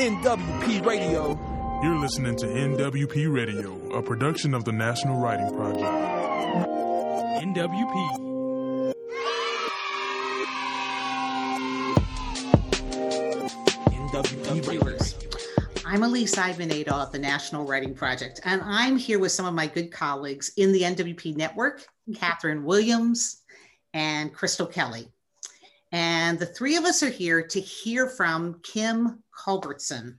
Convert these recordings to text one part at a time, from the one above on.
NWP Radio. You're listening to NWP Radio, a production of the National Writing Project. NWP. NWP Radio. I'm Elise Ivanado of the National Writing Project, and I'm here with some of my good colleagues in the NWP network, Catherine Williams and Crystal Kelly. And the three of us are here to hear from Kim Culbertson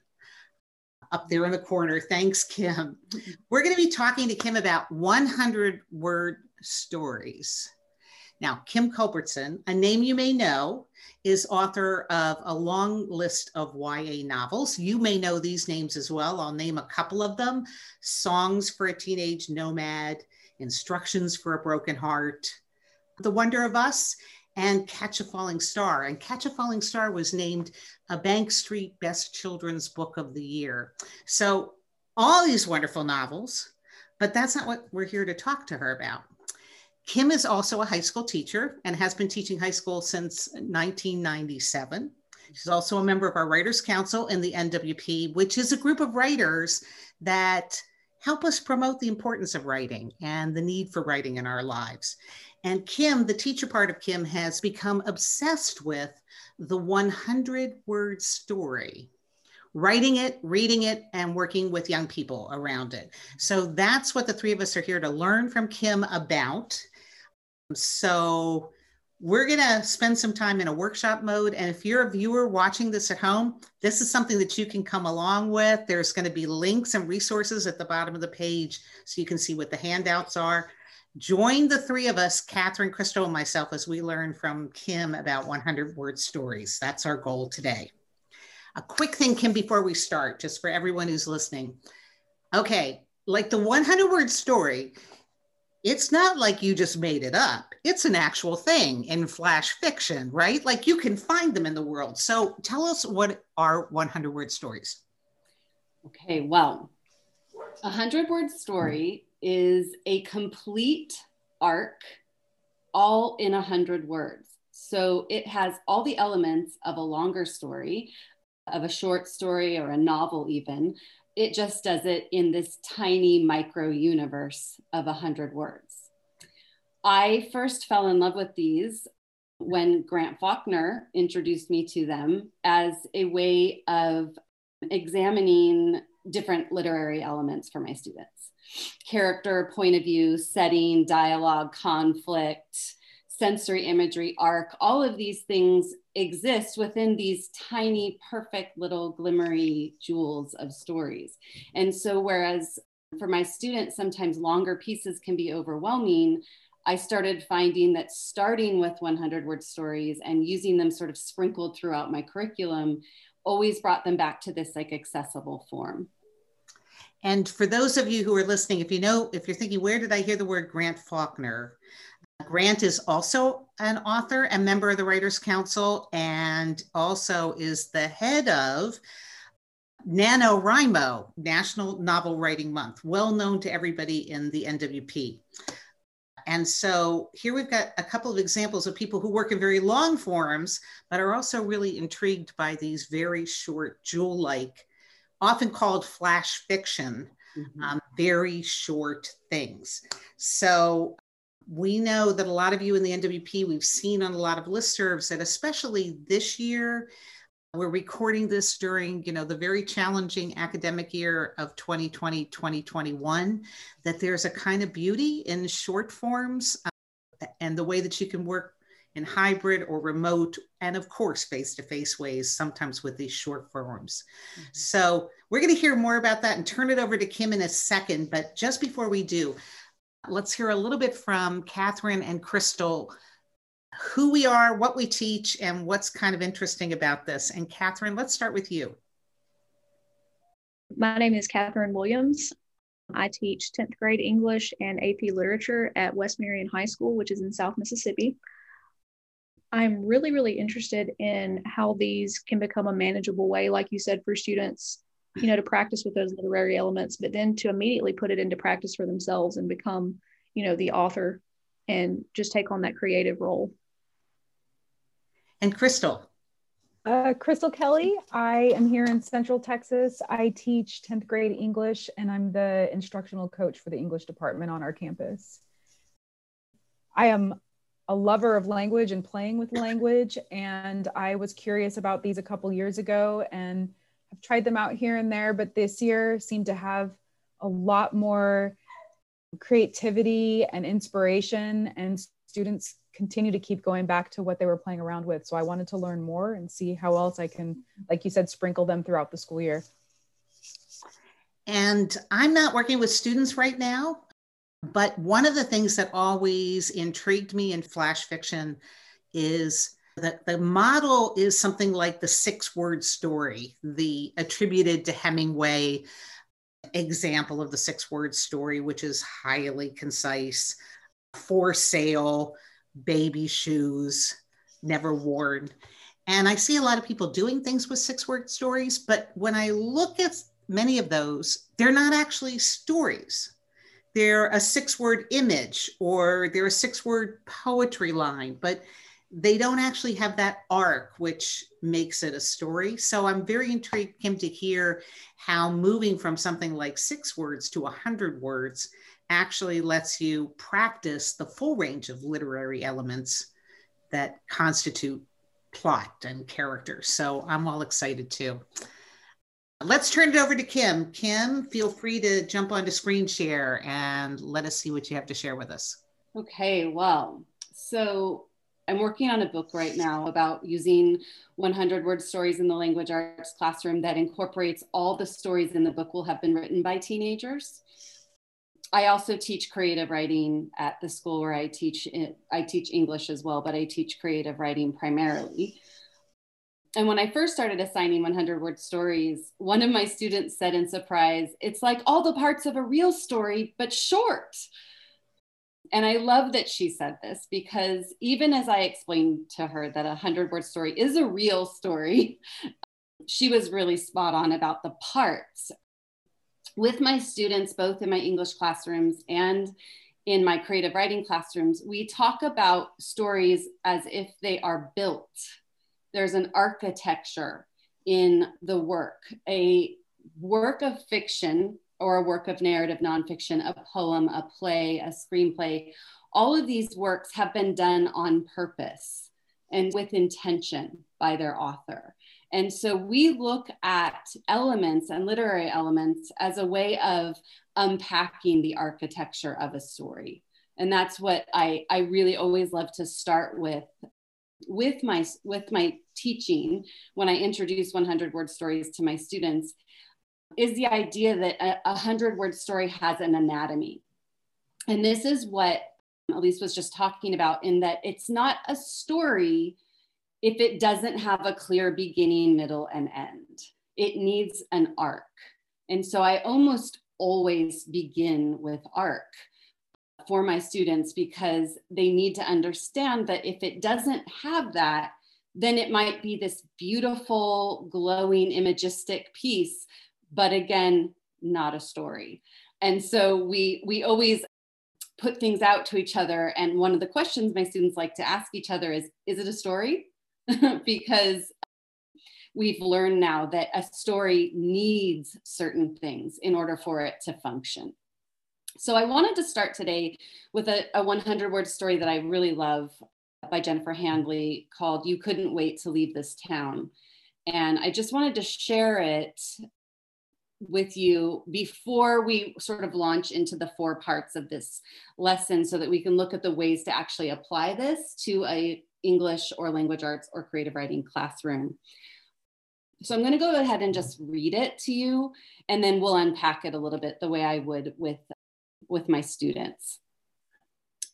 up there in the corner. Thanks, Kim. We're going to be talking to Kim about 100 word stories. Now, Kim Culbertson, a name you may know, is author of a long list of YA novels. You may know these names as well. I'll name a couple of them Songs for a Teenage Nomad, Instructions for a Broken Heart, The Wonder of Us, and Catch a Falling Star. And Catch a Falling Star was named a Bank Street Best Children's Book of the Year. So, all these wonderful novels, but that's not what we're here to talk to her about. Kim is also a high school teacher and has been teaching high school since 1997. She's also a member of our Writers Council in the NWP, which is a group of writers that help us promote the importance of writing and the need for writing in our lives. And Kim, the teacher part of Kim, has become obsessed with the 100 word story writing it, reading it, and working with young people around it. So that's what the three of us are here to learn from Kim about. So we're going to spend some time in a workshop mode. And if you're a viewer watching this at home, this is something that you can come along with. There's going to be links and resources at the bottom of the page so you can see what the handouts are. Join the three of us, Catherine, Crystal, and myself, as we learn from Kim about 100 word stories. That's our goal today. A quick thing, Kim, before we start, just for everyone who's listening. Okay, like the 100 word story, it's not like you just made it up. It's an actual thing in flash fiction, right? Like you can find them in the world. So tell us what are 100 word stories. Okay, well, a 100 word story is a complete arc all in a 100 words. So it has all the elements of a longer story, of a short story or a novel, even. It just does it in this tiny micro universe of a hundred words. I first fell in love with these when Grant Faulkner introduced me to them as a way of examining different literary elements for my students character, point of view, setting, dialogue, conflict, sensory imagery, arc, all of these things exist within these tiny, perfect little glimmery jewels of stories. And so, whereas for my students, sometimes longer pieces can be overwhelming, I started finding that starting with 100 word stories and using them sort of sprinkled throughout my curriculum always brought them back to this like accessible form. And for those of you who are listening, if you know, if you're thinking, where did I hear the word Grant Faulkner? Grant is also an author and member of the Writers Council and also is the head of NaNoWriMo, National Novel Writing Month, well known to everybody in the NWP. And so here we've got a couple of examples of people who work in very long forms, but are also really intrigued by these very short, jewel like, often called flash fiction, mm-hmm. um, very short things. So we know that a lot of you in the NWP, we've seen on a lot of listservs that especially this year, we're recording this during, you know, the very challenging academic year of 2020, 2021, that there's a kind of beauty in short forms uh, and the way that you can work in hybrid or remote, and of course, face to face ways, sometimes with these short forms. Mm-hmm. So, we're going to hear more about that and turn it over to Kim in a second. But just before we do, Let's hear a little bit from Catherine and Crystal, who we are, what we teach, and what's kind of interesting about this. And Catherine, let's start with you. My name is Catherine Williams. I teach 10th grade English and AP Literature at West Marion High School, which is in South Mississippi. I'm really, really interested in how these can become a manageable way, like you said, for students you know, to practice with those literary elements, but then to immediately put it into practice for themselves and become, you know, the author and just take on that creative role. And Crystal. Uh, Crystal Kelly. I am here in Central Texas. I teach 10th grade English and I'm the instructional coach for the English department on our campus. I am a lover of language and playing with language, and I was curious about these a couple years ago and I've tried them out here and there, but this year seemed to have a lot more creativity and inspiration, and students continue to keep going back to what they were playing around with. So I wanted to learn more and see how else I can, like you said, sprinkle them throughout the school year. And I'm not working with students right now, but one of the things that always intrigued me in flash fiction is that the model is something like the six word story, the attributed to Hemingway example of the six word story, which is highly concise, for sale, baby shoes, never worn. And I see a lot of people doing things with six word stories, but when I look at many of those, they're not actually stories. They're a six word image or they're a six word poetry line, but they don't actually have that arc, which makes it a story. So I'm very intrigued, Kim, to hear how moving from something like six words to a hundred words actually lets you practice the full range of literary elements that constitute plot and character. So I'm all excited too. Let's turn it over to Kim. Kim, feel free to jump onto screen share and let us see what you have to share with us. Okay, well, so I'm working on a book right now about using 100 word stories in the language arts classroom that incorporates all the stories in the book will have been written by teenagers. I also teach creative writing at the school where I teach I teach English as well, but I teach creative writing primarily. And when I first started assigning 100 word stories, one of my students said in surprise, "It's like all the parts of a real story but short." And I love that she said this because even as I explained to her that a 100 word story is a real story, she was really spot on about the parts with my students, both in my English classrooms and in my creative writing classrooms, we talk about stories as if they are built. There's an architecture in the work, a work of fiction or a work of narrative nonfiction, a poem, a play, a screenplay. All of these works have been done on purpose and with intention by their author. And so we look at elements and literary elements as a way of unpacking the architecture of a story. And that's what I, I really always love to start with with my with my teaching when I introduce 100 word stories to my students is the idea that a 100 word story has an anatomy. And this is what Elise was just talking about in that it's not a story if it doesn't have a clear beginning, middle, and end. It needs an arc. And so I almost always begin with arc for my students because they need to understand that if it doesn't have that, then it might be this beautiful, glowing, imagistic piece, but again, not a story. And so we we always put things out to each other. And one of the questions my students like to ask each other is, is it a story? because we've learned now that a story needs certain things in order for it to function. So I wanted to start today with a, a 100 word story that I really love by Jennifer Handley called You Couldn't Wait to Leave This Town. And I just wanted to share it with you before we sort of launch into the four parts of this lesson so that we can look at the ways to actually apply this to a English or language arts or creative writing classroom. So I'm going to go ahead and just read it to you, and then we'll unpack it a little bit the way I would with, with my students.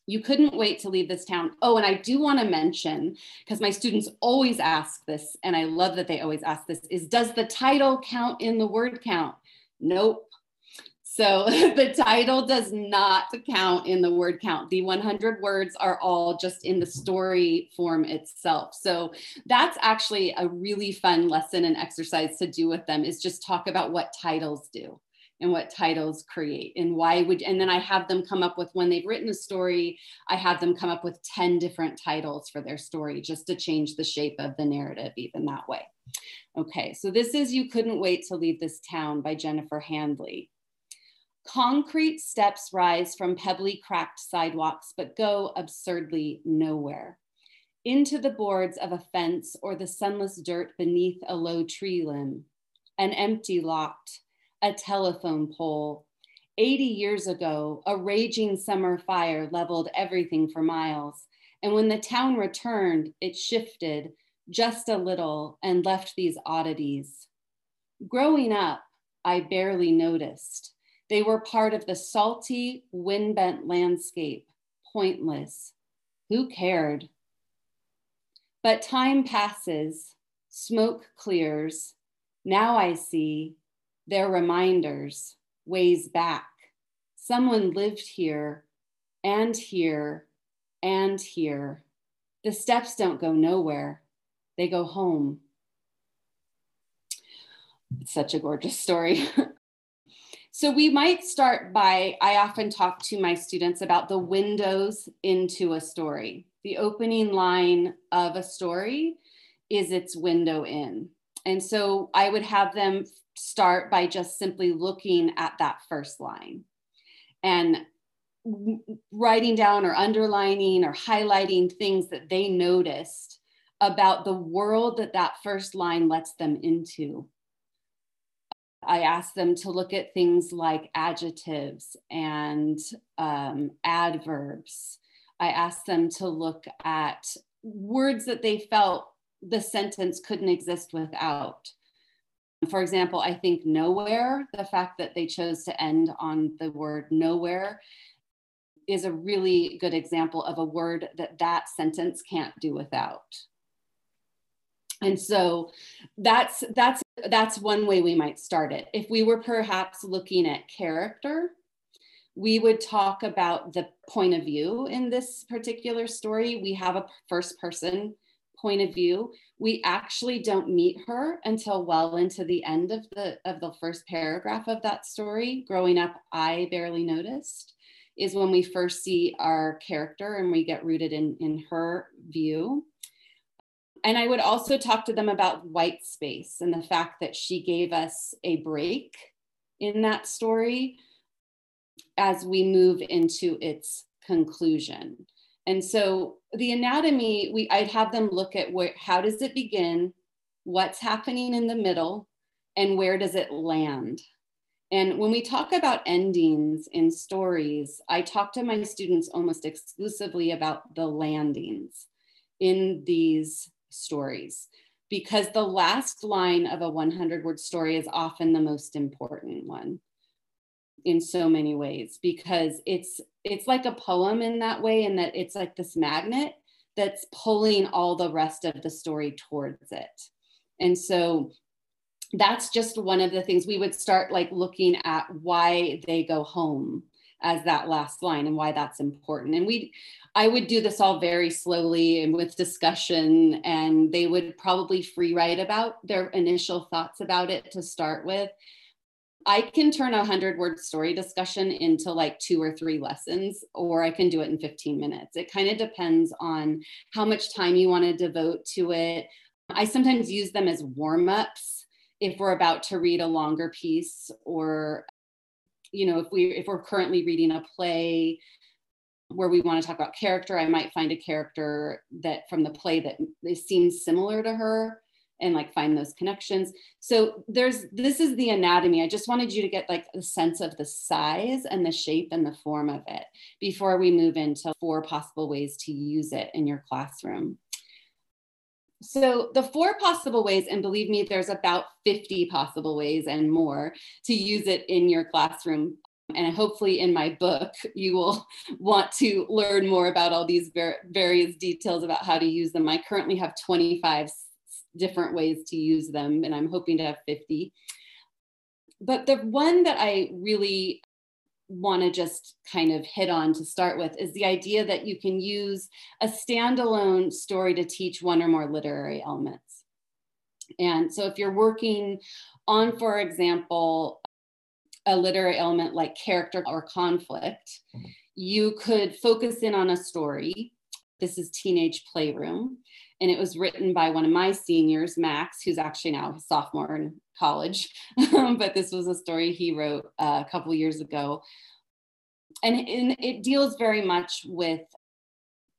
You couldn't wait to leave this town. Oh, and I do want to mention, because my students always ask this, and I love that they always ask this, is does the title count in the word count? Nope. So the title does not count in the word count. The 100 words are all just in the story form itself. So that's actually a really fun lesson and exercise to do with them is just talk about what titles do. And what titles create and why would and then i have them come up with when they've written a story i have them come up with 10 different titles for their story just to change the shape of the narrative even that way. Okay so this is you couldn't wait to leave this town by jennifer handley. Concrete steps rise from pebbly cracked sidewalks but go absurdly nowhere. Into the boards of a fence or the sunless dirt beneath a low tree limb an empty locked a telephone pole. 80 years ago, a raging summer fire leveled everything for miles. And when the town returned, it shifted just a little and left these oddities. Growing up, I barely noticed. They were part of the salty, wind bent landscape, pointless. Who cared? But time passes, smoke clears. Now I see their reminders, ways back. Someone lived here and here and here. The steps don't go nowhere, they go home. It's such a gorgeous story. so, we might start by I often talk to my students about the windows into a story. The opening line of a story is its window in. And so I would have them start by just simply looking at that first line and writing down or underlining or highlighting things that they noticed about the world that that first line lets them into. I asked them to look at things like adjectives and um, adverbs. I asked them to look at words that they felt the sentence couldn't exist without. For example, I think nowhere, the fact that they chose to end on the word nowhere is a really good example of a word that that sentence can't do without. And so that's that's that's one way we might start it. If we were perhaps looking at character, we would talk about the point of view in this particular story. We have a first person point of view we actually don't meet her until well into the end of the of the first paragraph of that story. Growing up i barely noticed is when we first see our character and we get rooted in in her view. And i would also talk to them about white space and the fact that she gave us a break in that story as we move into its conclusion and so the anatomy, we I'd have them look at where how does it begin, what's happening in the middle, and where does it land? And when we talk about endings in stories, I talk to my students almost exclusively about the landings in these stories because the last line of a 100 word story is often the most important one in so many ways because it's it's like a poem in that way in that it's like this magnet that's pulling all the rest of the story towards it. And so that's just one of the things we would start like looking at why they go home as that last line and why that's important. And we i would do this all very slowly and with discussion and they would probably free write about their initial thoughts about it to start with I can turn a hundred word story discussion into like two or three lessons, or I can do it in 15 minutes. It kind of depends on how much time you want to devote to it. I sometimes use them as warm ups if we're about to read a longer piece, or you know, if we if we're currently reading a play where we want to talk about character, I might find a character that from the play that seems similar to her and like find those connections. So there's this is the anatomy. I just wanted you to get like a sense of the size and the shape and the form of it before we move into four possible ways to use it in your classroom. So the four possible ways, and believe me, there's about 50 possible ways and more to use it in your classroom. And hopefully in my book, you will want to learn more about all these various details about how to use them. I currently have 25 different ways to use them, and I'm hoping to have 50. But the one that I really want to just kind of hit on to start with is the idea that you can use a standalone story to teach one or more literary elements. And so if you're working on, for example, a literary element like character or conflict, mm-hmm. you could focus in on a story. This is Teenage Playroom, and it was written by one of my seniors, Max, who's actually now a sophomore in college. but this was a story he wrote uh, a couple years ago. And, and it deals very much with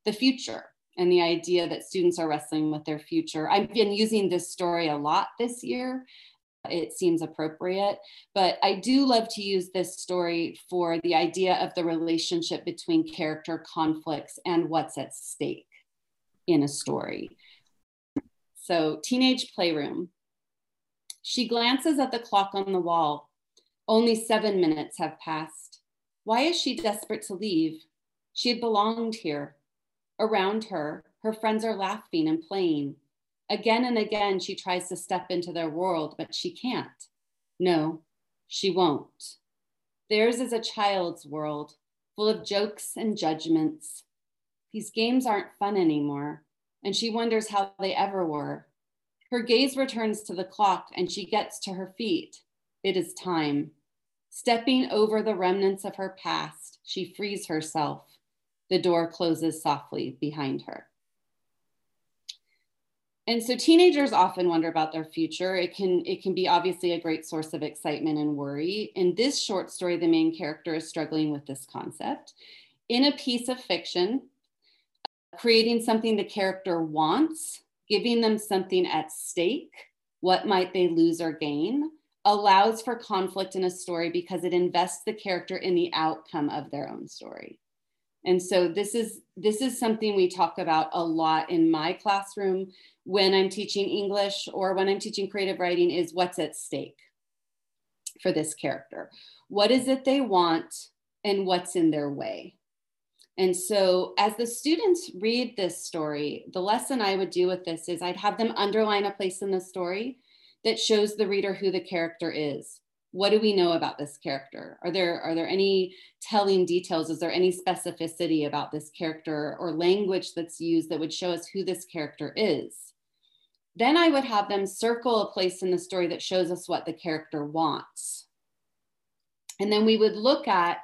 the future and the idea that students are wrestling with their future. I've been using this story a lot this year. It seems appropriate, but I do love to use this story for the idea of the relationship between character conflicts and what's at stake in a story. So, teenage playroom. She glances at the clock on the wall. Only seven minutes have passed. Why is she desperate to leave? She had belonged here. Around her, her friends are laughing and playing. Again and again, she tries to step into their world, but she can't. No, she won't. Theirs is a child's world, full of jokes and judgments. These games aren't fun anymore, and she wonders how they ever were. Her gaze returns to the clock, and she gets to her feet. It is time. Stepping over the remnants of her past, she frees herself. The door closes softly behind her. And so teenagers often wonder about their future. It can it can be obviously a great source of excitement and worry. In this short story, the main character is struggling with this concept. In a piece of fiction, creating something the character wants, giving them something at stake, what might they lose or gain, allows for conflict in a story because it invests the character in the outcome of their own story. And so this is this is something we talk about a lot in my classroom when i'm teaching english or when i'm teaching creative writing is what's at stake for this character. What is it they want and what's in their way and so as the students read this story the lesson i would do with this is i'd have them underline a place in the story that shows the reader who the character is. What do we know about this character? Are there are there any telling details? Is there any specificity about this character or language that's used that would show us who this character is? Then i would have them circle a place in the story that shows us what the character wants. And then we would look at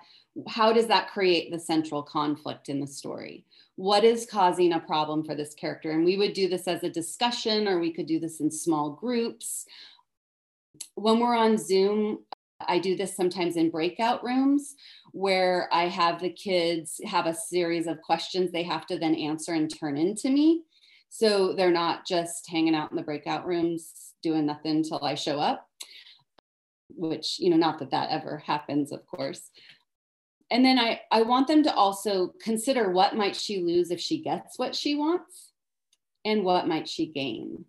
how does that create the central conflict in the story what is causing a problem for this character and we would do this as a discussion or we could do this in small groups when we're on Zoom, I do this sometimes in breakout rooms where I have the kids have a series of questions they have to then answer and turn into me. So they're not just hanging out in the breakout rooms doing nothing until I show up, which, you know, not that that ever happens, of course. And then I, I want them to also consider what might she lose if she gets what she wants and what might she gain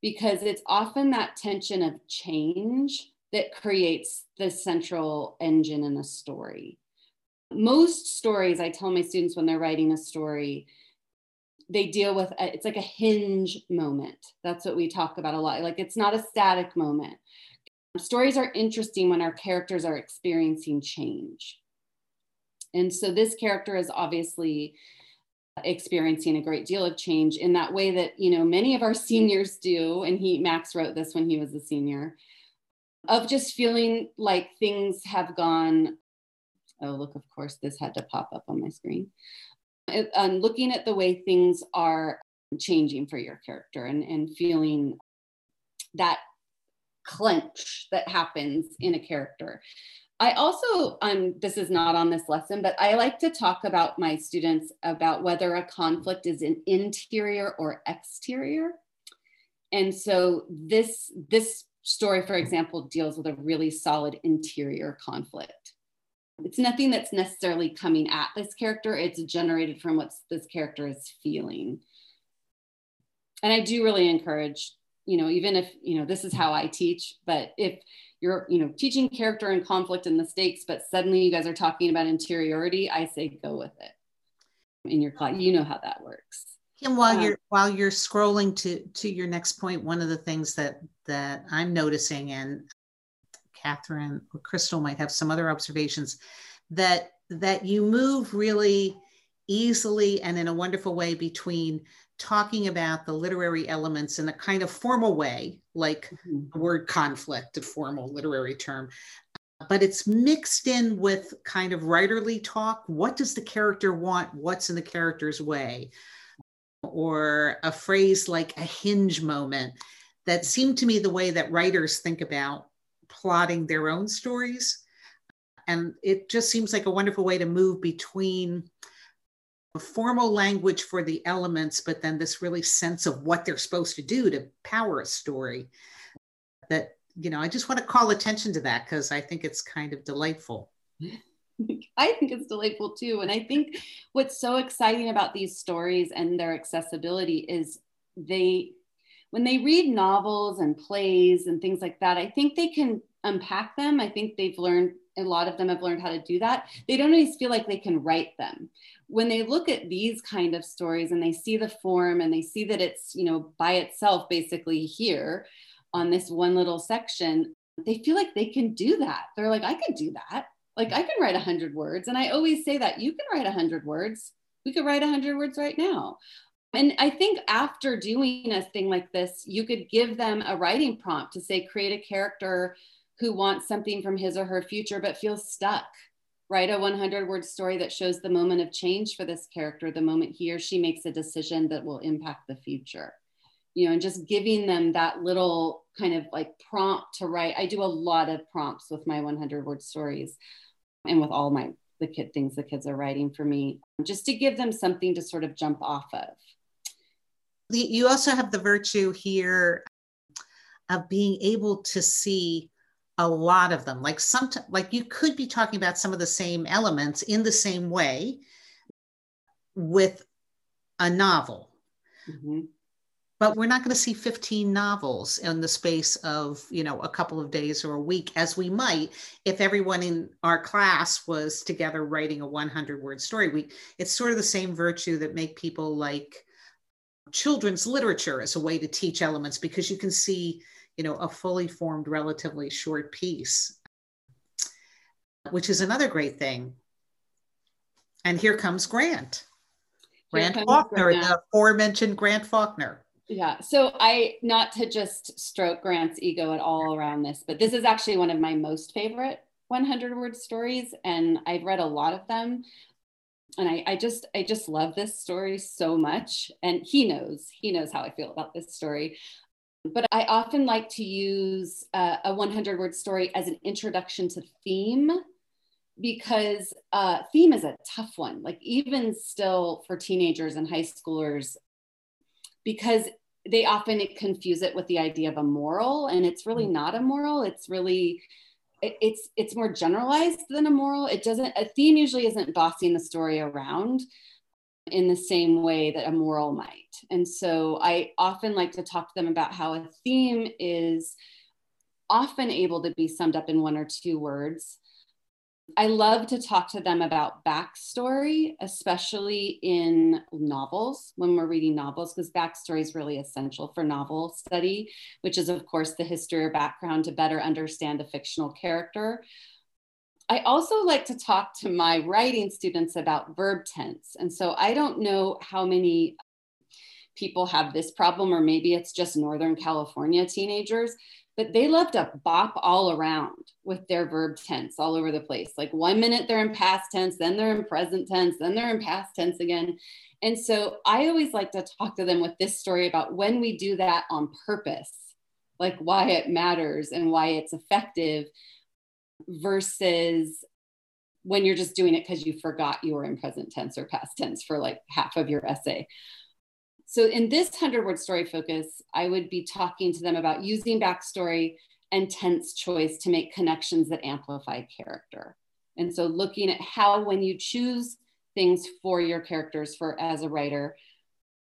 because it's often that tension of change that creates the central engine in a story. Most stories, I tell my students when they're writing a story, they deal with a, it's like a hinge moment. That's what we talk about a lot. Like it's not a static moment. Stories are interesting when our characters are experiencing change. And so this character is obviously experiencing a great deal of change in that way that you know many of our seniors do. And he max wrote this when he was a senior of just feeling like things have gone oh look of course this had to pop up on my screen. And um, looking at the way things are changing for your character and, and feeling that clench that happens in a character I also, um, this is not on this lesson, but I like to talk about my students about whether a conflict is an interior or exterior. And so this, this story, for example, deals with a really solid interior conflict. It's nothing that's necessarily coming at this character, it's generated from what this character is feeling. And I do really encourage, you know, even if, you know, this is how I teach, but if you're you know teaching character and conflict and the stakes but suddenly you guys are talking about interiority i say go with it. In your class you know how that works. And while um, you're while you're scrolling to to your next point one of the things that that i'm noticing and catherine or crystal might have some other observations that that you move really easily and in a wonderful way between talking about the literary elements in a kind of formal way, like mm-hmm. the word conflict, a formal literary term, but it's mixed in with kind of writerly talk. What does the character want? What's in the character's way? Or a phrase like a hinge moment that seemed to me the way that writers think about plotting their own stories. And it just seems like a wonderful way to move between formal language for the elements, but then this really sense of what they're supposed to do to power a story that you know, I just want to call attention to that because I think it's kind of delightful. I think it's delightful too. And I think what's so exciting about these stories and their accessibility is they, when they read novels and plays and things like that, I think they can unpack them. I think they've learned, a lot of them have learned how to do that. They don't always feel like they can write them. When they look at these kind of stories and they see the form and they see that it's, you know, by itself basically here, on this one little section, they feel like they can do that. They're like, I could do that. Like I can write a hundred words. And I always say that you can write a hundred words. We could write a hundred words right now. And I think after doing a thing like this, you could give them a writing prompt to say, create a character who wants something from his or her future but feels stuck. Write a 100 word story that shows the moment of change for this character, the moment he or she makes a decision that will impact the future you know, and just giving them that little kind of like prompt to write. I do a lot of prompts with my 100 word stories and with all my the kid things the kids are writing for me, just to give them something to sort of jump off of. You also have the virtue here of being able to see a lot of them. Like some, like you could be talking about some of the same elements in the same way with a novel. Mm-hmm but we're not going to see 15 novels in the space of you know a couple of days or a week as we might if everyone in our class was together writing a 100 word story we it's sort of the same virtue that make people like children's literature as a way to teach elements because you can see you know a fully formed relatively short piece which is another great thing and here comes grant grant faulkner grant. the aforementioned grant faulkner yeah. So I not to just stroke Grant's ego at all around this, but this is actually one of my most favorite 100 word stories, and I've read a lot of them. And I, I just I just love this story so much. And he knows, he knows how I feel about this story. But I often like to use uh, a 100 word story as an introduction to theme because uh, theme is a tough one. Like even still for teenagers and high schoolers, because they often confuse it with the idea of a moral and it's really mm. not a moral it's really it's it's more generalized than a moral it doesn't a theme usually isn't bossing the story around in the same way that a moral might and so i often like to talk to them about how a theme is often able to be summed up in one or two words I love to talk to them about backstory, especially in novels when we're reading novels, because backstory is really essential for novel study, which is, of course, the history or background to better understand a fictional character. I also like to talk to my writing students about verb tense. And so I don't know how many people have this problem, or maybe it's just Northern California teenagers but they love to bop all around with their verb tense all over the place. Like one minute they're in past tense, then they're in present tense, then they're in past tense again. And so I always like to talk to them with this story about when we do that on purpose, like why it matters and why it's effective versus when you're just doing it because you forgot you were in present tense or past tense for like half of your essay. So in this 100 word story focus, I would be talking to them about using backstory and tense choice to make connections that amplify character. And so looking at how when you choose things for your characters for as a writer,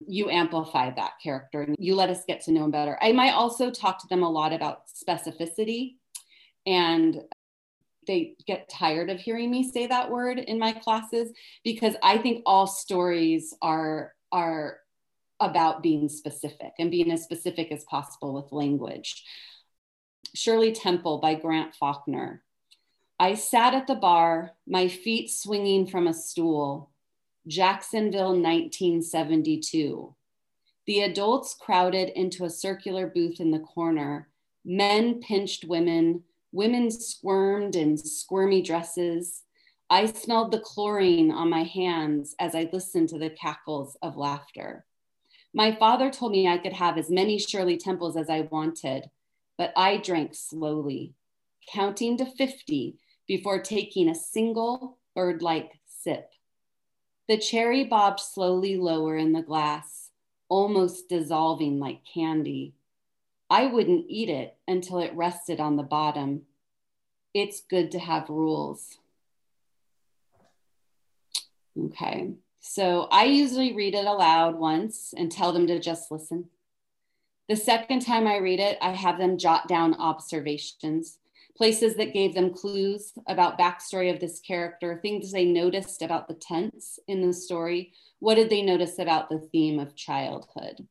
you amplify that character and you let us get to know them better. I might also talk to them a lot about specificity and they get tired of hearing me say that word in my classes because I think all stories are are about being specific and being as specific as possible with language. Shirley Temple by Grant Faulkner. I sat at the bar, my feet swinging from a stool. Jacksonville, 1972. The adults crowded into a circular booth in the corner. Men pinched women, Women squirmed in squirmy dresses. I smelled the chlorine on my hands as I listened to the cackles of laughter. My father told me I could have as many Shirley Temples as I wanted, but I drank slowly, counting to 50 before taking a single bird like sip. The cherry bobbed slowly lower in the glass, almost dissolving like candy. I wouldn't eat it until it rested on the bottom. It's good to have rules. Okay, so I usually read it aloud once and tell them to just listen. The second time I read it, I have them jot down observations places that gave them clues about backstory of this character, things they noticed about the tense in the story. What did they notice about the theme of childhood?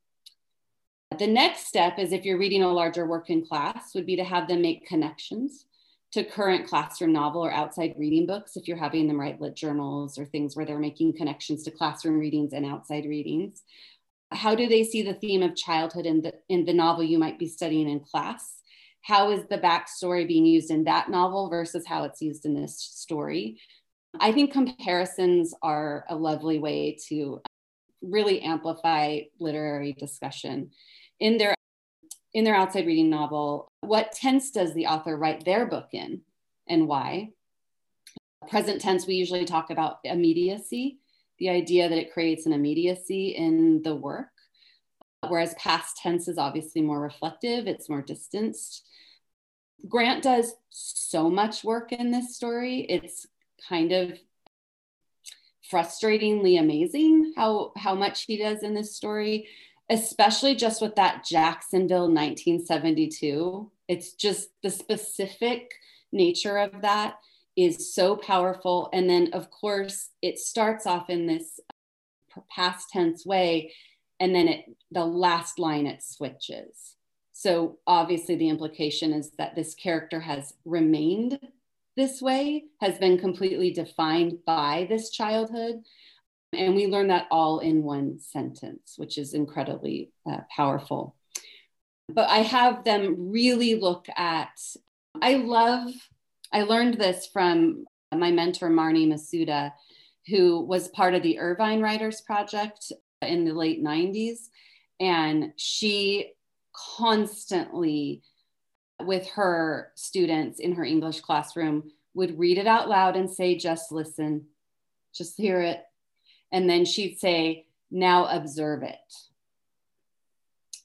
The next step is if you're reading a larger work in class would be to have them make connections to current classroom novel or outside reading books if you're having them write lit journals or things where they're making connections to classroom readings and outside readings. How do they see the theme of childhood in the, in the novel you might be studying in class? how is the backstory being used in that novel versus how it's used in this story. I think comparisons are a lovely way to really amplify literary discussion. In their in their outside reading novel, what tense does the author write their book in and why? Present tense, we usually talk about immediacy, the idea that it creates an immediacy in the work. Whereas past tense is obviously more reflective, it's more distanced. Grant does so much work in this story. It's kind of frustratingly amazing how how much he does in this story, especially just with that Jacksonville 1972. It's just the specific nature of that is so powerful and then of course it starts off in this um, past tense way and then it the last line it switches so obviously, the implication is that this character has remained this way, has been completely defined by this childhood. And we learn that all in one sentence, which is incredibly uh, powerful. But I have them really look at, I love, I learned this from my mentor, Marnie Masuda, who was part of the Irvine Writers Project in the late 90s. And she constantly with her students in her English classroom would read it out loud and say, just listen, just hear it. And then she'd say, now observe it.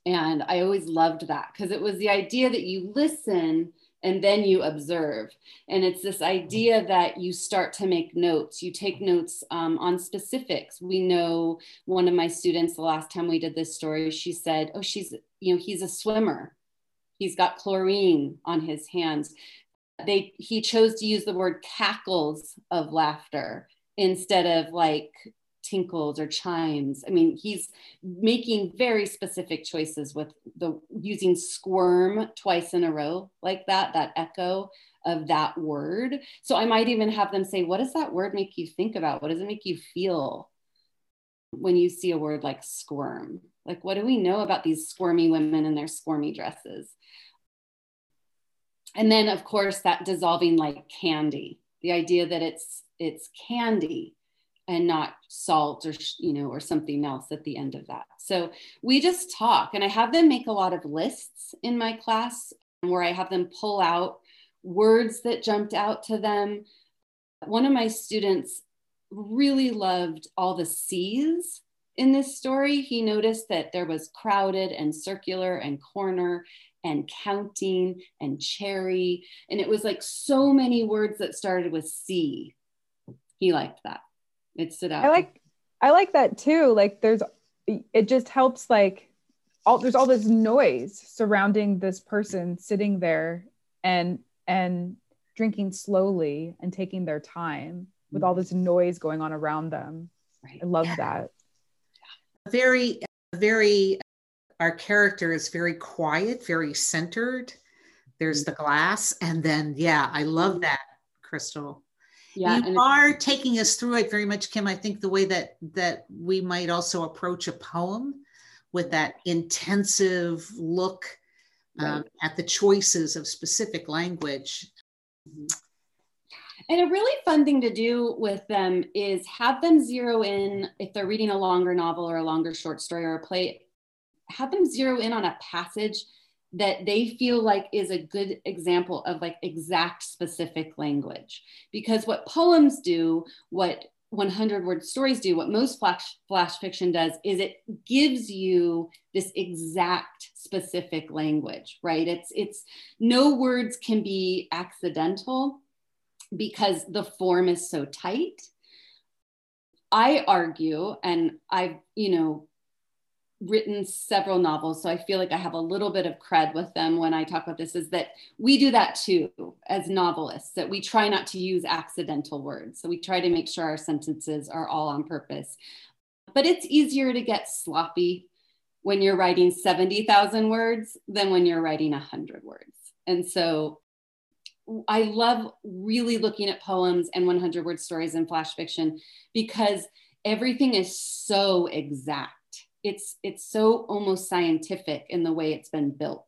And I always loved that because it was the idea that you listen and then you observe. And it's this idea that you start to make notes. You take notes um, on specifics. We know one of my students, the last time we did this story, she said, Oh, she's, you know, he's a swimmer. He's got chlorine on his hands. They, he chose to use the word cackles of laughter instead of like tinkles or chimes. I mean, he's making very specific choices with the using squirm twice in a row like that, that echo of that word. So I might even have them say, what does that word make you think about? What does it make you feel when you see a word like squirm? Like, what do we know about these squirmy women in their squirmy dresses? And then, of course, that dissolving like candy, the idea that it's it's candy and not salt or you know or something else at the end of that. So we just talk and i have them make a lot of lists in my class where i have them pull out words that jumped out to them. One of my students really loved all the c's in this story. He noticed that there was crowded and circular and corner and counting and cherry and it was like so many words that started with c. He liked that it stood out. I like I like that too. Like there's it just helps like all there's all this noise surrounding this person sitting there and and drinking slowly and taking their time with all this noise going on around them. Right. I love that. Very, very, our character is very quiet, very centered. There's mm-hmm. the glass. And then, yeah, I love that, Crystal yeah you are taking us through it very much kim i think the way that that we might also approach a poem with that intensive look um, at the choices of specific language. Mm-hmm. And a really fun thing to do with them is have them zero in if they're reading a longer novel or a longer short story or a play, have them zero in on a passage that they feel like is a good example of like exact specific language. Because what poems do, what 100 word stories do, what most flash, flash fiction does, is it gives you this exact specific language, right? It's, it's no words can be accidental because the form is so tight. I argue, and I've, you know, written several novels, so I feel like I have a little bit of cred with them when I talk about this, is that we do that too as novelists, that we try not to use accidental words. So we try to make sure our sentences are all on purpose. But it's easier to get sloppy when you're writing 70,000 words than when you're writing 100 words. And so I love really looking at poems and 100 word stories and flash fiction because everything is so exact. It's it's so almost scientific in the way it's been built.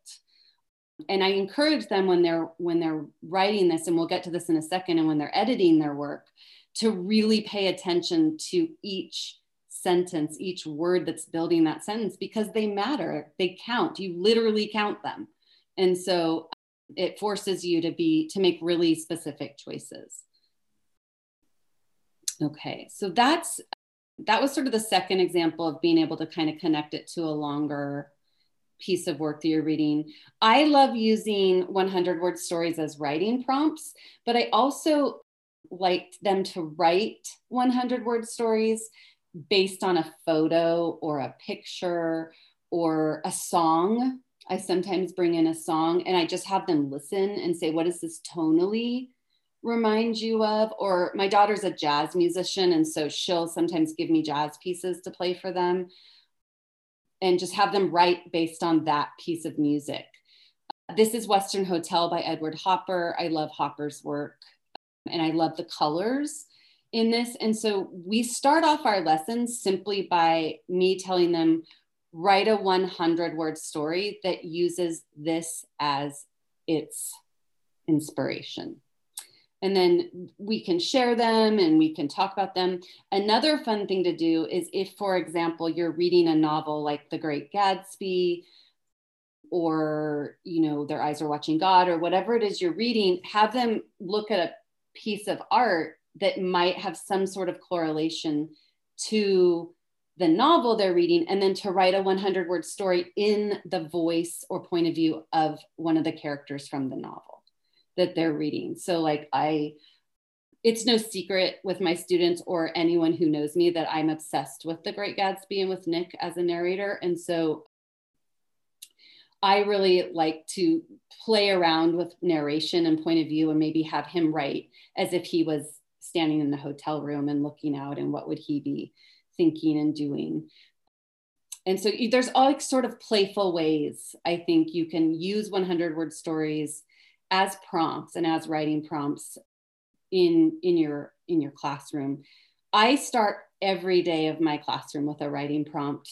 And I encourage them when they're when they're writing this and we'll get to this in a second and when they're editing their work to really pay attention to each sentence, each word that's building that sentence because they matter. They count. You literally count them. And so um, it forces you to be to make really specific choices okay so that's that was sort of the second example of being able to kind of connect it to a longer piece of work that you're reading. I love using 100 word stories as writing prompts but i also like them to write 100 word stories based on a photo or a picture or a song. I sometimes bring in a song and I just have them listen and say, what is this tonally remind you of? Or my daughter's a jazz musician, and so she'll sometimes give me jazz pieces to play for them and just have them write based on that piece of music. This is Western Hotel by Edward Hopper. I love Hopper's work um, and I love the colors in this. And so we start off our lessons simply by me telling them write a 100 word story that uses this as its inspiration. And then we can share them and we can talk about them. Another fun thing to do is if, for example, you're reading a novel like The Great Gatsby or, you know, Their Eyes Are Watching God or whatever it is you're reading, have them look at a piece of art that might have some sort of correlation to the novel they're reading and then to write a 100 word story in the voice or point of view of one of the characters from the novel that they're reading so like i it's no secret with my students or anyone who knows me that i'm obsessed with the great gatsby and with nick as a narrator and so i really like to play around with narration and point of view and maybe have him write as if he was standing in the hotel room and looking out and what would he be thinking and doing. And so there's all like sort of playful ways I think you can use 100 word stories as prompts and as writing prompts in in your in your classroom. I start every day of my classroom with a writing prompt.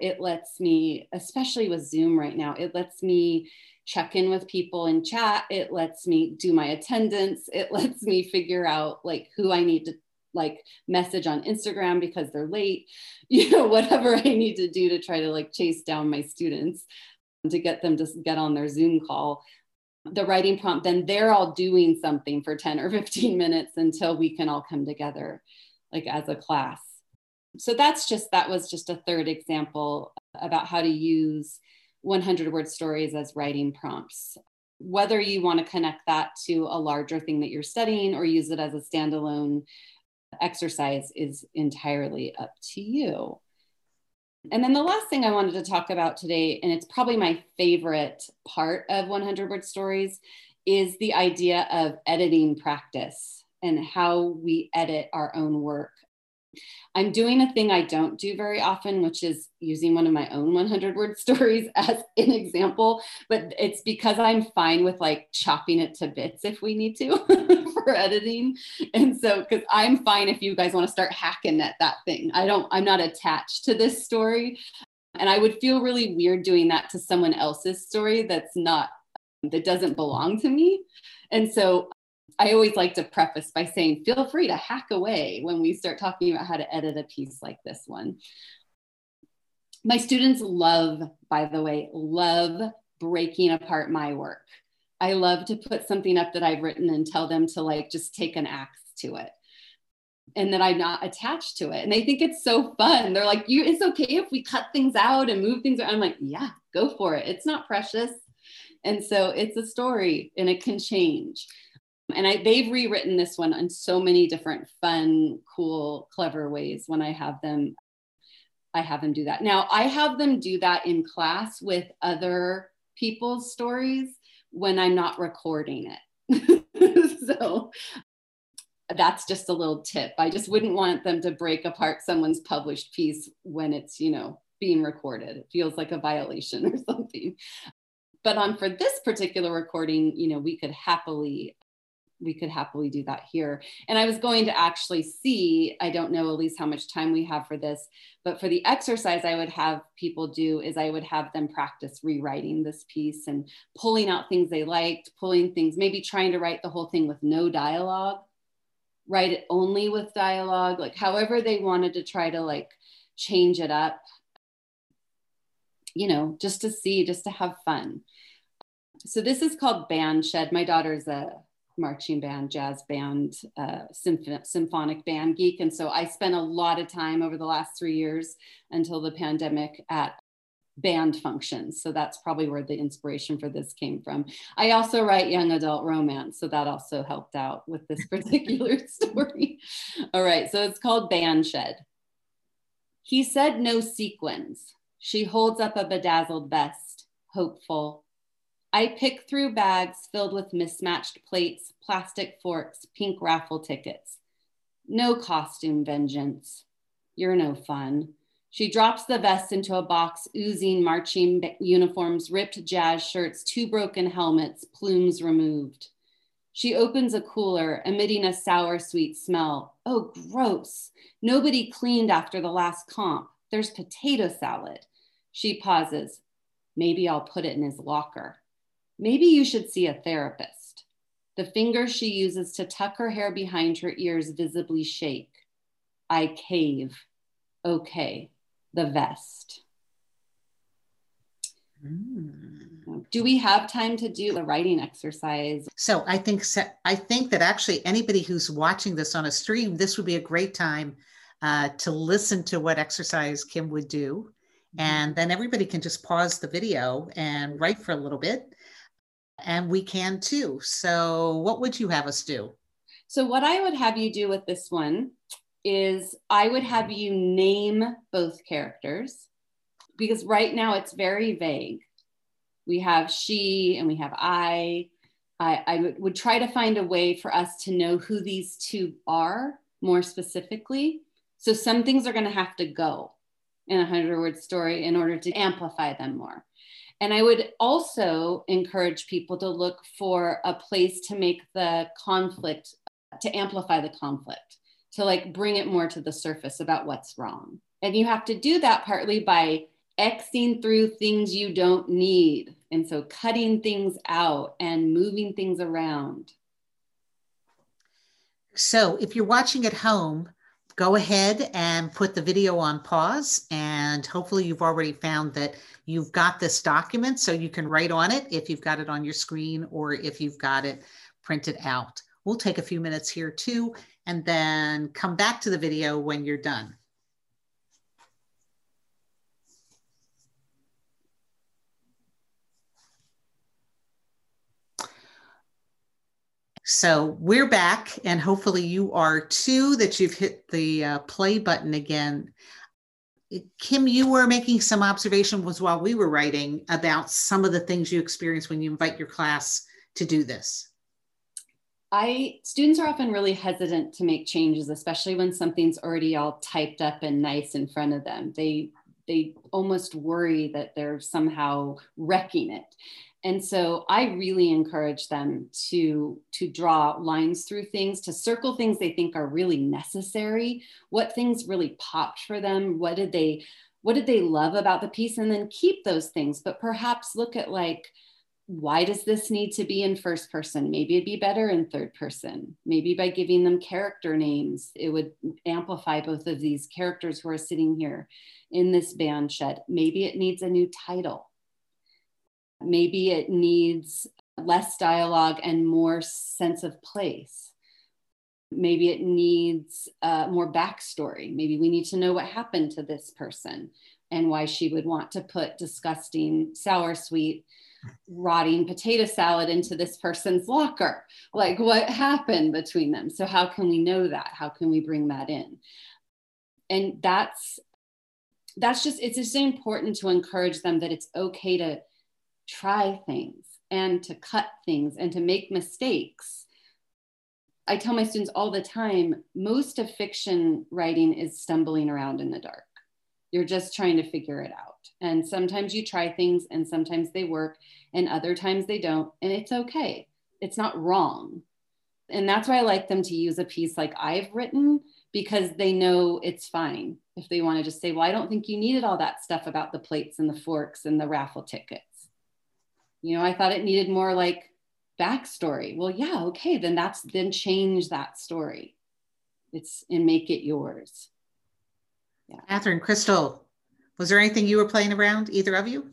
It lets me, especially with Zoom right now, it lets me check in with people in chat. It lets me do my attendance. It lets me figure out like who I need to like message on Instagram because they're late, you know, whatever I need to do to try to like chase down my students to get them to get on their Zoom call. The writing prompt, then they're all doing something for 10 or 15 minutes until we can all come together like as a class. So that's just, that was just a third example about how to use 100 word stories as writing prompts whether you want to connect that to a larger thing that you're studying or use it as a standalone exercise is entirely up to you. And then the last thing I wanted to talk about today, and it's probably my favorite part of 100 Word Stories, is the idea of editing practice and how we edit our own work. I'm doing a thing I don't do very often, which is using one of my own 100 word stories as an example. But it's because I'm fine with like chopping it to bits if we need to for editing. And so, because I'm fine if you guys want to start hacking at that thing. I don't, I'm not attached to this story. And I would feel really weird doing that to someone else's story that's not, um, that doesn't belong to me. And so I always like to preface by saying, feel free to hack away when we start talking about how to edit a piece like this one. My students love, by the way, love breaking apart my work. I love to put something up that I've written and tell them to like just take an axe to it and that I'm not attached to it. And they think it's so fun. They're like, you it's okay if we cut things out and move things around. I'm like, yeah, go for it. It's not precious. And so it's a story and it can change. And I, they've rewritten this one in so many different fun, cool, clever ways when I have them I have them do that. Now, I have them do that in class with other people's stories when I'm not recording it. so that's just a little tip. I just wouldn't want them to break apart someone's published piece when it's, you know, being recorded. It feels like a violation or something. But on for this particular recording, you know, we could happily we could happily do that here. And I was going to actually see, I don't know, at least how much time we have for this, but for the exercise I would have people do is I would have them practice rewriting this piece and pulling out things they liked, pulling things, maybe trying to write the whole thing with no dialogue write it only with dialogue, like however they wanted to try to like change it up, you know, just to see, just to have fun. So this is called Band Shed. My daughter's a marching band, jazz band, uh, symph- symphonic band geek. And so I spent a lot of time over the last three years until the pandemic at band functions. So that's probably where the inspiration for this came from. I also write young adult romance, so that also helped out with this particular story. All right, so it's called Band Shed. He said no sequins. She holds up a bedazzled vest, hopeful. I pick through bags filled with mismatched plates, plastic forks, pink raffle tickets. No costume vengeance. You're no fun. She drops the vest into a box oozing marching uniforms, ripped jazz shirts, two broken helmets, plumes removed. She opens a cooler, emitting a sour, sweet smell. Oh, gross. Nobody cleaned after the last comp. There's potato salad. She pauses. Maybe I'll put it in his locker. Maybe you should see a therapist. The fingers she uses to tuck her hair behind her ears visibly shake. I cave. Okay the vest. Mm. Do we have time to do the writing exercise? So I think I think that actually anybody who's watching this on a stream, this would be a great time uh, to listen to what exercise Kim would do, mm-hmm. and then everybody can just pause the video and write for a little bit, and we can too. So what would you have us do? So what I would have you do with this one is I would have you name both characters because right now it's very vague. We have she and we have I. I, would try to find a way for us to know who these two are more specifically. So some things are going to have to go in a hundred word story in order to amplify them more. And I would also encourage people to look for a place to make the conflict, to amplify the conflict to like bring it more to the surface about what's wrong. And you have to do that partly by Xing through things you don't need. And so cutting things out and moving things around. So if you're watching at home, go ahead and put the video on pause. And hopefully, you've already found that you've got this document so you can write on it if you've got it on your screen or if you've got it printed out. We'll take a few minutes here too and then come back to the video when you're done. So we're back, and hopefully you are too, that you've hit the uh, play button again. Kim, you were making some observations while we were writing about some of the things you experience when you invite your class to do this. I students are often really hesitant to make changes, especially when something's already all typed up and nice in front of them. They they almost worry that they're somehow wrecking it. And so I really encourage them to, to draw lines through things, to circle things they think are really necessary, what things really popped for them, what did they what did they love about the piece and then keep those things. But perhaps look at like why does this need to be in first person? Maybe it'd be better in third person. Maybe by giving them character names it would amplify both of these characters who are sitting here in this band shed. Maybe it needs a new title maybe it needs less dialogue and more sense of place maybe it needs uh, more backstory. Maybe we need to know what happened to this person and why she would want to put disgusting, sour, sweet, rotting potato salad into this person's locker. Like, what happened between them? So, how can we know that? How can we bring that in? And that's that's just it's just important to encourage them that it's okay to try things and to cut things and to make mistakes I tell my students all the time most of fiction writing is stumbling around in the dark. You're just trying to figure it out. And sometimes you try things and sometimes they work and other times they don't. And it's okay, it's not wrong. And that's why I like them to use a piece like I've written because they know it's fine. If they want to just say, well, I don't think you needed all that stuff about the plates and the forks and the raffle tickets. You know, I thought it needed more like backstory. Well, yeah, okay, then that's then change that story. It's and make it yours. Yeah. Catherine, Crystal, was there anything you were playing around, either of you?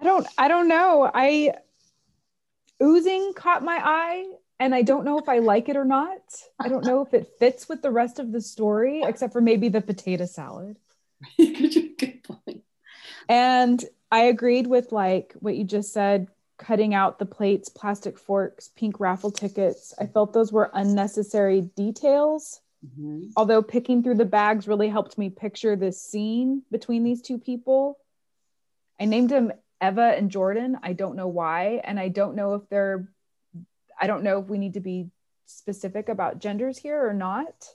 I don't I don't know. I oozing caught my eye and I don't know if I like it or not. I don't know if it fits with the rest of the story, except for maybe the potato salad. Good point. And I agreed with like what you just said, cutting out the plates, plastic forks, pink raffle tickets. I felt those were unnecessary details. Mm-hmm. Although picking through the bags really helped me picture this scene between these two people. I named them Eva and Jordan. I don't know why. And I don't know if they're, I don't know if we need to be specific about genders here or not.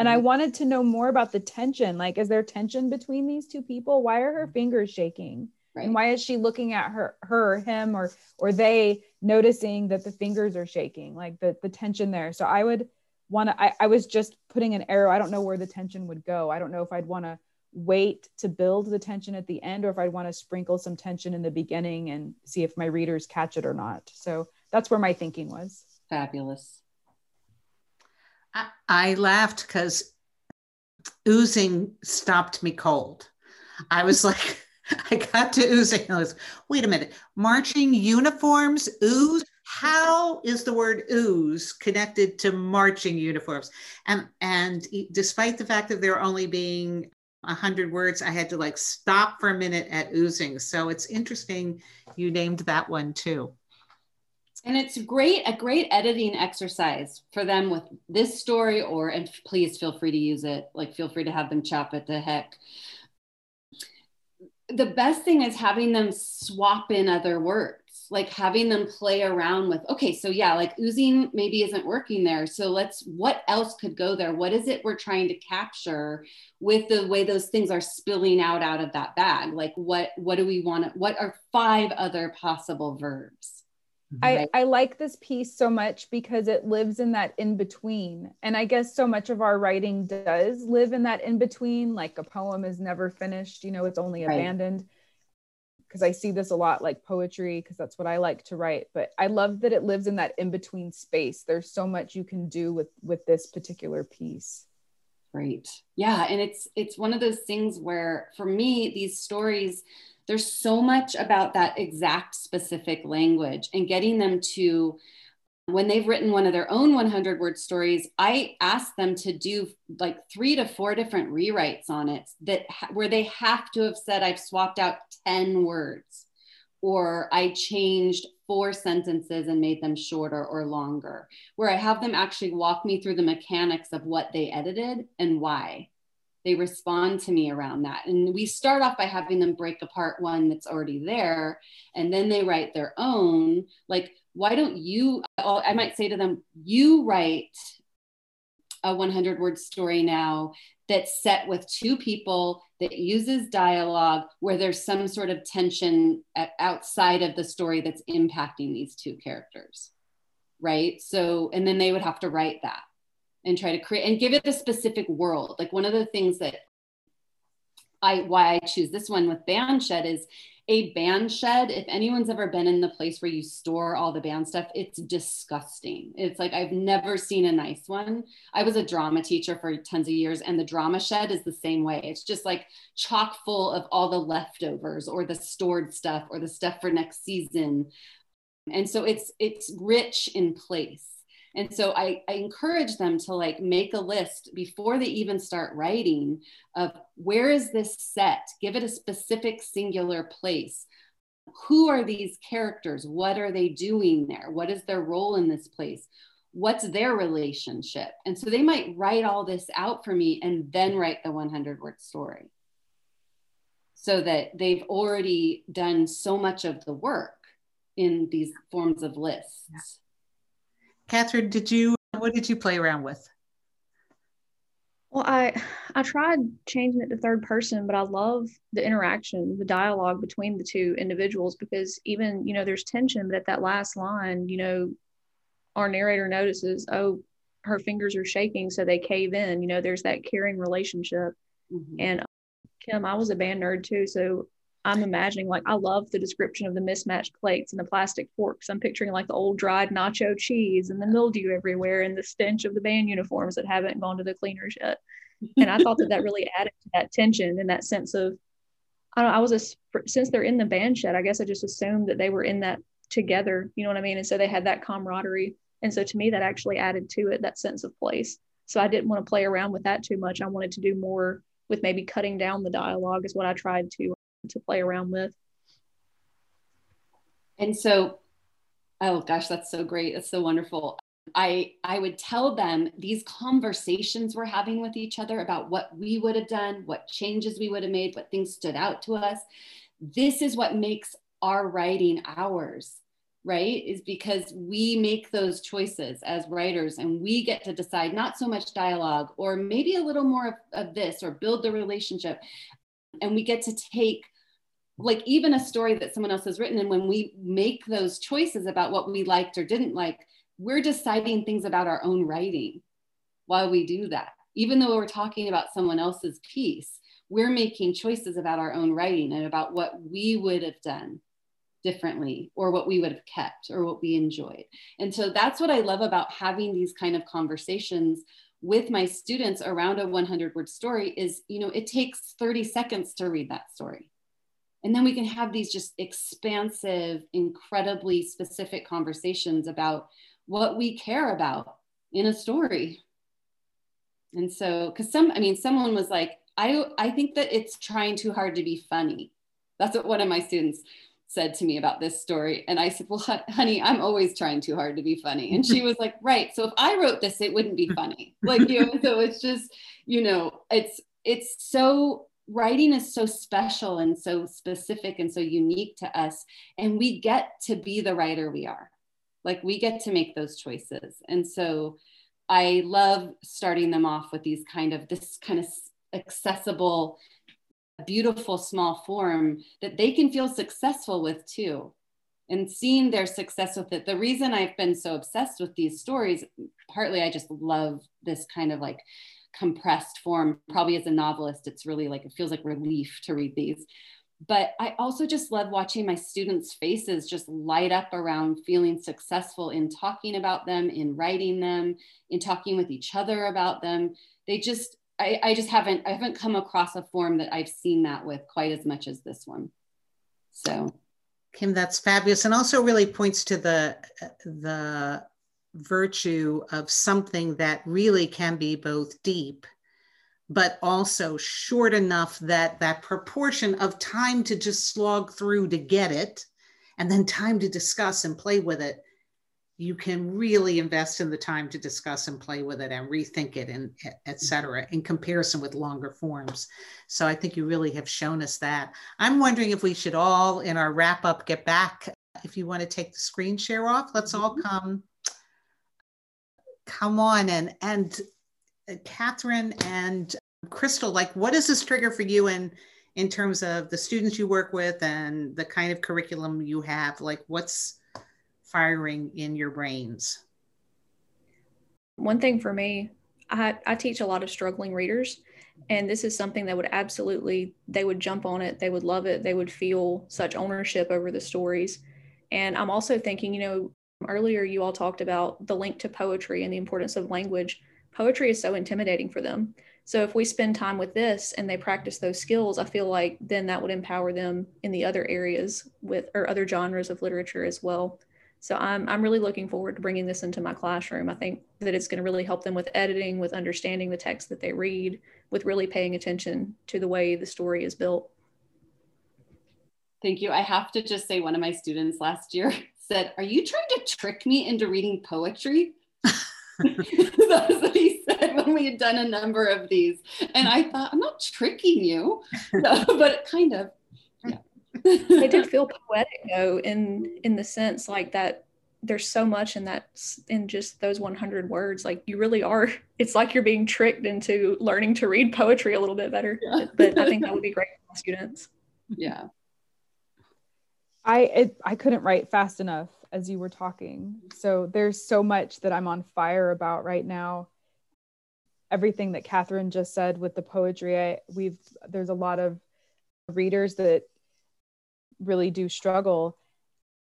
And I mm-hmm. wanted to know more about the tension. Like, is there tension between these two people? Why are her mm-hmm. fingers shaking? Right. And why is she looking at her, her, him, or or they noticing that the fingers are shaking? Like the the tension there. So I would want to. I, I was just putting an arrow. I don't know where the tension would go. I don't know if I'd want to wait to build the tension at the end, or if I'd want to sprinkle some tension in the beginning and see if my readers catch it or not. So that's where my thinking was. Fabulous. I, I laughed because oozing stopped me cold. I was like, I got to oozing. I was, wait a minute, marching uniforms, ooze. How is the word ooze connected to marching uniforms? And and despite the fact that there only being a hundred words, I had to like stop for a minute at oozing. So it's interesting you named that one too. And it's great, a great editing exercise for them with this story, or, and please feel free to use it. Like, feel free to have them chop it to heck. The best thing is having them swap in other words, like having them play around with, okay, so yeah, like oozing maybe isn't working there. So let's, what else could go there? What is it we're trying to capture with the way those things are spilling out out of that bag? Like, what, what do we want to, what are five other possible verbs? I, I like this piece so much because it lives in that in between. And I guess so much of our writing does live in that in between. Like a poem is never finished, you know, it's only right. abandoned. Because I see this a lot like poetry, because that's what I like to write. But I love that it lives in that in between space. There's so much you can do with with this particular piece. Right. Yeah. And it's it's one of those things where for me, these stories there's so much about that exact specific language and getting them to when they've written one of their own 100 word stories i ask them to do like three to four different rewrites on it that where they have to have said i've swapped out 10 words or i changed four sentences and made them shorter or longer where i have them actually walk me through the mechanics of what they edited and why they respond to me around that. And we start off by having them break apart one that's already there, and then they write their own. Like, why don't you? I might say to them, you write a 100 word story now that's set with two people that uses dialogue where there's some sort of tension outside of the story that's impacting these two characters right so and then they would have to write that and try to create and give it a specific world. Like one of the things that I why I choose this one with band shed is a band shed. If anyone's ever been in the place where you store all the band stuff, it's disgusting. It's like I've never seen a nice one. I was a drama teacher for tons of years, and the drama shed is the same way. It's just like chock full of all the leftovers or the stored stuff or the stuff for next season. And so it's it's rich in place and so I, I encourage them to like make a list before they even start writing of where is this set? Give it a specific singular place. Who are these characters? What are they doing there? What is their role in this place? What's their relationship? And so they might write all this out for me and then write the 100 word story. So that they've already done so much of the work in these forms of lists Catherine, did you what did you play around with? Well, I I tried changing it to third person, but I love the interaction, the dialogue between the two individuals because even, you know, there's tension, but at that last line, you know, our narrator notices, oh, her fingers are shaking, so they cave in. You know, there's that caring relationship. Mm-hmm. And Kim, I was a band nerd too, so I'm imagining like I love the description of the mismatched plates and the plastic forks. I'm picturing like the old dried nacho cheese and the mildew everywhere and the stench of the band uniforms that haven't gone to the cleaners yet. And I thought that that really added to that tension and that sense of I don't know, I was a since they're in the band shed, I guess I just assumed that they were in that together. You know what I mean? And so they had that camaraderie. And so to me, that actually added to it that sense of place. So I didn't want to play around with that too much. I wanted to do more with maybe cutting down the dialogue is what I tried to to play around with. And so, oh gosh, that's so great. That's so wonderful. I I would tell them these conversations we're having with each other about what we would have done, what changes we would have made, what things stood out to us. This is what makes our writing ours, right? Is because we make those choices as writers and we get to decide not so much dialogue or maybe a little more of, of this or build the relationship. And we get to take like even a story that someone else has written and when we make those choices about what we liked or didn't like we're deciding things about our own writing while we do that. Even though we're talking about someone else's piece we're making choices about our own writing and about what we would have done differently or what we would have kept or what we enjoyed. And so that's what i love about having these kind of conversations with my students around a 100 word story is you know it takes 30 seconds to read that story and then we can have these just expansive, incredibly specific conversations about what we care about in a story. And so, because some, I mean, someone was like, I, I think that it's trying too hard to be funny. That's what one of my students said to me about this story. And I said, Well, honey, I'm always trying too hard to be funny. And she was like, Right. So if I wrote this, it wouldn't be funny. Like, you know, so it's just, you know, it's, it's so writing is so special and so specific and so unique to us and we get to be the writer we are. Like we get to make those choices. And so i love starting them off with these kind of this kind of accessible beautiful small form that they can feel successful with too. And seeing their success with it the reason i've been so obsessed with these stories partly i just love this kind of like compressed form. Probably as a novelist, it's really like it feels like relief to read these. But I also just love watching my students' faces just light up around feeling successful in talking about them, in writing them, in talking with each other about them. They just, I, I just haven't, I haven't come across a form that I've seen that with quite as much as this one. So Kim, that's fabulous, and also really points to the the virtue of something that really can be both deep but also short enough that that proportion of time to just slog through to get it and then time to discuss and play with it you can really invest in the time to discuss and play with it and rethink it and et cetera in comparison with longer forms. So i think you really have shown us that. I'm wondering if we should all in our wrap up get back. If you want to take the screen share off let's all mm-hmm. come come on and and uh, Catherine and Crystal, like what is this trigger for you in in terms of the students you work with and the kind of curriculum you have? Like what's firing in your brains? One thing for me, I, I teach a lot of struggling readers, and this is something that would absolutely they would jump on it, they would love it, they would feel such ownership over the stories. And I'm also thinking, you know, earlier you all talked about the link to poetry and the importance of language. Poetry is so intimidating for them. So if we spend time with this and they practice those skills, I feel like then that would empower them in the other areas with or other genres of literature as well. So I'm I'm really looking forward to bringing this into my classroom. I think that it's going to really help them with editing, with understanding the text that they read, with really paying attention to the way the story is built. Thank you. I have to just say one of my students last year said, "Are you trying to trick me into reading poetry?" That's what he said when we had done a number of these. And I thought, I'm not tricking you, no, but kind of. Yeah. they did feel poetic though, in in the sense like that there's so much in that in just those 100 words like you really are it's like you're being tricked into learning to read poetry a little bit better yeah. but i think that would be great for students yeah i it, i couldn't write fast enough as you were talking. So there's so much that I'm on fire about right now. Everything that Catherine just said with the poetry, I, we've there's a lot of readers that really do struggle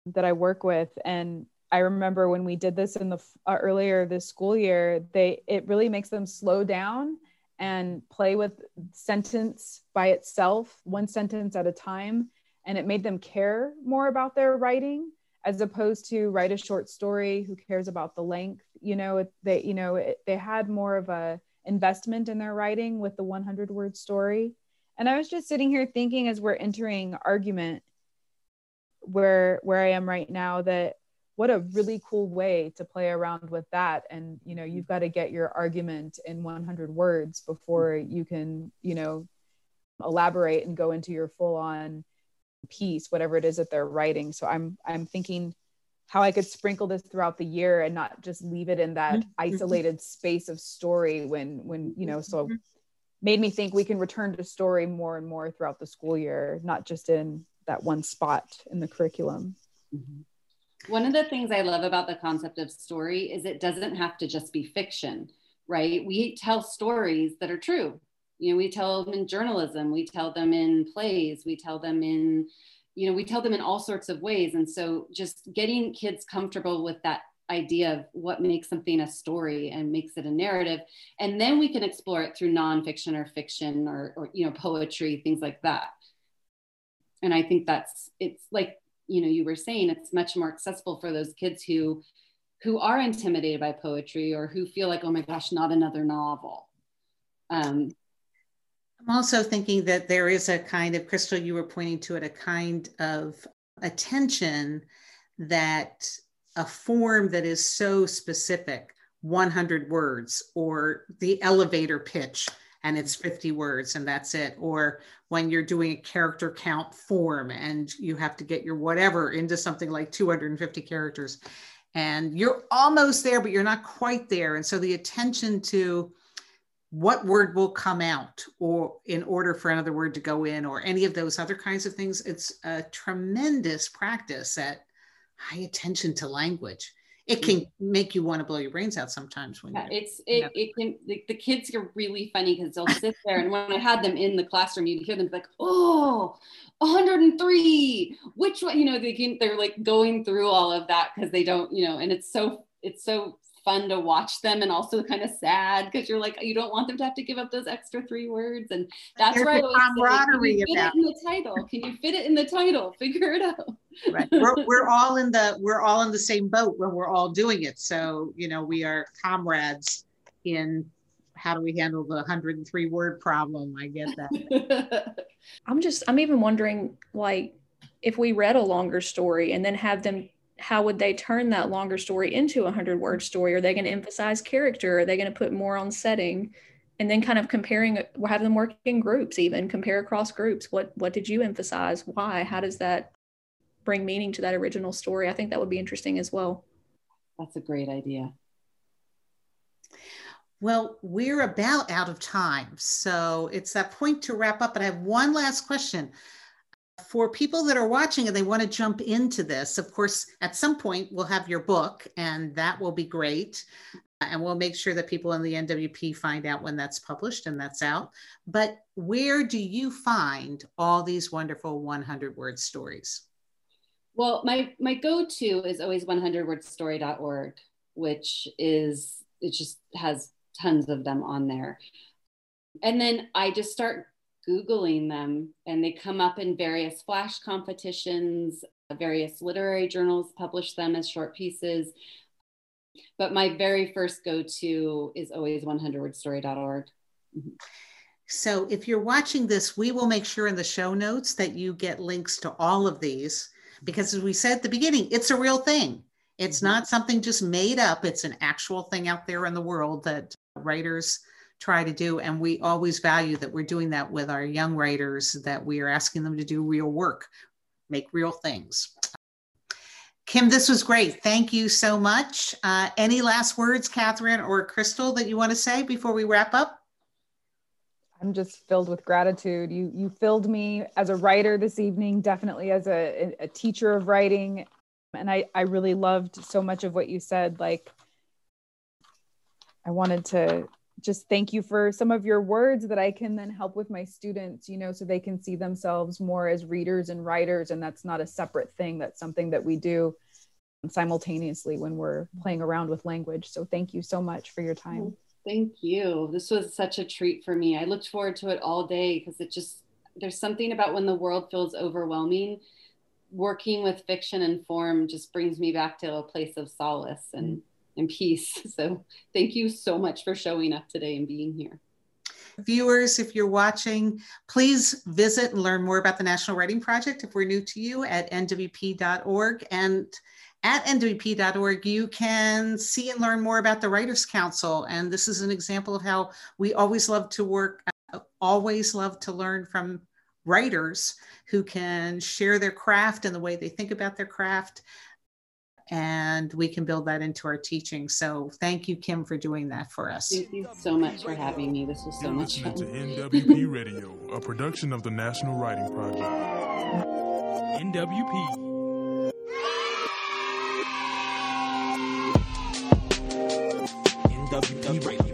that I work with, and I remember when we did this in the uh, earlier this school year, they it really makes them slow down and play with sentence by itself, one sentence at a time, and it made them care more about their writing as opposed to write a short story who cares about the length you know they you know it, they had more of a investment in their writing with the 100 word story. And i was just sitting here thinking as we're entering argument where where i am right now that what a really cool way to play around with that. And you know you've got to get your argument in 100 words before you can you know elaborate and go into your full on piece whatever it is that they're writing so i'm i'm thinking how i could sprinkle this throughout the year and not just leave it in that mm-hmm. isolated space of story when when you know so mm-hmm. made me think we can return to story more and more throughout the school year not just in that one spot in the curriculum mm-hmm. one of the things i love about the concept of story is it doesn't have to just be fiction right we tell stories that are true you know we tell them in journalism we tell them in plays we tell them in you know we tell them in all sorts of ways. And so just getting kids comfortable with that idea of what makes something a story and makes it a narrative. And then we can explore it through nonfiction or fiction or, or you know poetry things like that. And i think that's it's like you know you were saying it's much more accessible for those kids who who are intimidated by poetry or who feel like oh my gosh not another novel. Um, I'm also thinking that there is a kind of, Crystal, you were pointing to it, a kind of attention that a form that is so specific, 100 words, or the elevator pitch, and it's mm-hmm. 50 words and that's it. Or when you're doing a character count form and you have to get your whatever into something like 250 characters. And you're almost there, but you're not quite there. And so the attention to what word will come out or in order for another word to go in or any of those other kinds of things. It's a tremendous practice at high attention to language. It can mm-hmm. make you want to blow your brains out sometimes when yeah, it's it, know. it can the, the, kids are really funny because they'll sit there and when i had them in the classroom you'd hear them like oh 103 which one? You know they can they're like going through all of that because they don't you know and it's so it's so fun to watch them and also kind of sad because you're like you don't want them to have to give up those extra three words and that's There's right camaraderie can you fit it in the title? Can you fit it in the title? Figure it out. Right. We're, we're all in the we're all in the same boat when we're all doing it. So you know we are comrades in how do we handle the 103 word problem? I get that. I'm just i'm even wondering like if we read a longer story and then have them how would they turn that longer story into a 100 word story? Are they going to emphasize character? Are they going to put more on setting? And then kind of comparing have them work in groups even compare across groups. What what did you emphasize? Why? How does that bring meaning to that original story? I think that would be interesting as well. That's a great idea. Well, we're about out of time. So it's that point to wrap up. But I have one last question. For people that are watching and they want to jump into this, of course, at some point we'll have your book, and that will be great. And we'll make sure that people in the NWP find out when that's published and that's out. But where do you find all these wonderful 100 word stories? Well, my, my go to is always 100wordstory.org, which is, it just has tons of them on there. And then I just start Googling them, and they come up in various flash competitions. Various literary journals publish them as short pieces. But my very first go to is always 100wordstory.org. Mm-hmm. So if you're watching this, we will make sure in the show notes that you get links to all of these because, as we said at the beginning, it's a real thing. It's mm-hmm. not something just made up, it's an actual thing out there in the world that writers try to do. And we always value that we're doing that with our young writers, that we are asking them to do real work, make real things. Kim, this was great. Thank you so much. Uh, any last words, Catherine or Crystal, that you want to say before we wrap up? I'm just filled with gratitude. You you filled me as a writer this evening, definitely as a, a teacher of writing. And I, I really loved so much of what you said. Like I wanted to just thank you for some of your words that I can then help with my students, you know, so they can see themselves more as readers and writers. And that's not a separate thing, that's something that we do simultaneously when we're playing around with language. So thank you so much for your oh, time. Thank you. This was such a treat for me. I looked forward to it all day because it just, there's something about when the world feels overwhelming. Working with fiction and form just brings me back to a place of solace and and peace. So thank you so much for showing up today and being here. Viewers, if you're watching, please visit and learn more about the National Writing Project if we're new to you at nwp.org. And at nwp.org, you can see and learn more about the Writers Council. And this is an example of how we always love to work, always love to learn from writers who can share their craft and the way they think about their craft and we can build that into our teaching. So thank you, Kim, for doing that for us. Thank you so much for having me. This was so You're much fun. to NWP Radio, a production of the National Writing Project. NWP. NWP Radio.